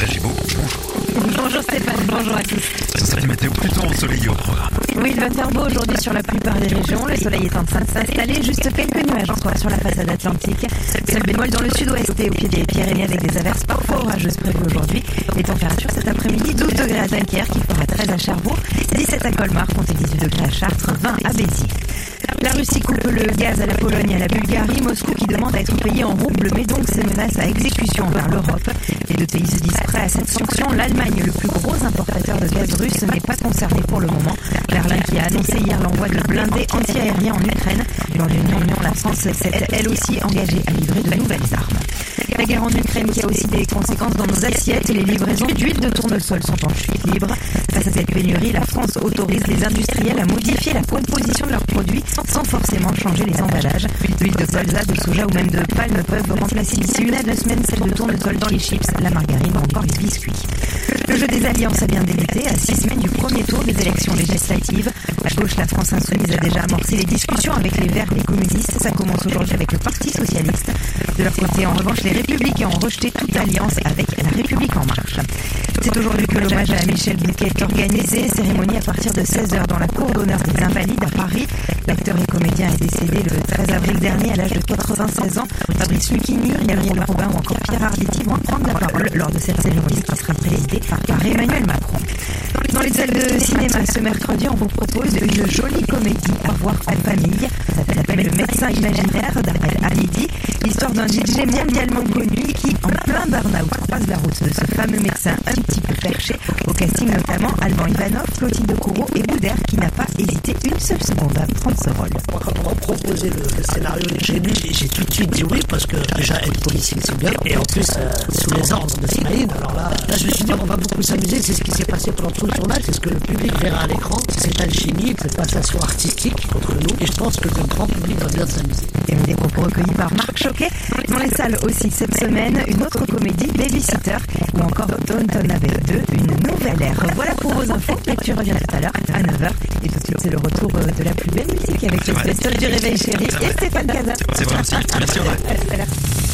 Bonjour. Bonjour Stéphane, bonjour à tous. Ce sera une météo plutôt ensoleillée au programme. Oui, il va faire beau aujourd'hui sur la plupart des régions. Le soleil est en train de s'installer. Juste quelques nuages encore sur la façade atlantique. Seul bémol dans le sud-ouest et au pied des Pyrénées avec des averses parfois orageuses prévues aujourd'hui. Les températures cet après-midi 12 degrés à Dunkerque, il fera 13 à Cherbourg, 17 à Colmar, comptez 18 degrés à Chartres, 20 à Béziers. La Russie coupe le gaz à la Pologne et à la Bulgarie. Moscou qui demande à être payé en rouble met donc ses menaces à exécution vers l'Europe. Les deux pays se disent à cette sanction. L'Allemagne, le plus gros importateur de gaz russe, n'est pas concerné pour le moment. Berlin qui a annoncé hier l'envoi de blindés antiaériens en Ukraine. Lors d'une réunion, la France s'est elle aussi engagée à livrer de nouvelles armes. La guerre en Ukraine qui a aussi des conséquences dans nos assiettes. Les livraisons d'huile de tournesol sont en chute libre. Face à cette pénurie, la France autorise les industriels à modifier la composition de leurs produits sans forcément changer les emballages. L'huile de colza, de soja ou même de palme peuvent remplacer d'ici une à deux semaines celle de tournesol dans les chips, la margarine ou encore les biscuits. Le jeu des alliances a bien débuté à six semaines du premier tour des élections législatives. À gauche, la France insoumise a déjà amorcé les discussions avec les Verts et les communistes. Ça commence aujourd'hui avec le Parti socialiste. De leur côté, en revanche, les républicains ont rejeté toute alliance avec la République en marche. C'est aujourd'hui que l'hommage à Michel Bouquet est organisé. Cérémonie à partir de 16h dans la cour d'honneur des Invalides à Paris. L'acteur et comédien est décédé le 13 avril dernier à l'âge de 96 ans. Fabrice Lucchini, Gabriel Robin ou encore Pierre Arditi vont prendre la parole lors de cette cérémonie qui sera présidée par Emmanuel Macron. Dans les salles de cinéma ce mercredi, on vous propose une jolie comédie à voir en famille. Ça s'appelle Le médecin imaginaire d'un DJ mondialement connu qui, en plein burn-out, croise la route de ce fameux médecin un petit peu perché. Au casting notamment Alban Ivanov, Clotilde Courreau et Boudère qui n'a pas hésité une seule seconde à prendre ce rôle. Quand on m'a proposé le, scénario, j'ai lu, j'ai tout de suite dit oui parce que déjà être policier c'est bien et en plus euh, sous les ordres de Smaïn. Alors là, là, je me suis dit on va beaucoup s'amuser. C'est ce qui s'est passé pendant tout le tournage, c'est ce que le public verra à l'écran, c'est cette alchimie, cette passation artistique entre nous. Et je pense que le grand public va bien s'amuser. Et des propos recueillis par Marc Choquet. Dans les salles aussi cette semaine, une autre comédie, Babysitter, ou encore Downton Abbey 2, une nouvelle ère. Voilà pour vos infos. Lecture revient tout à l'heure à 9h. Et tout de suite, c'est le retour euh, de la plus belle musique avec le festival du réveil chéri et Stéphane Casa. C'est vrai aussi. Merci.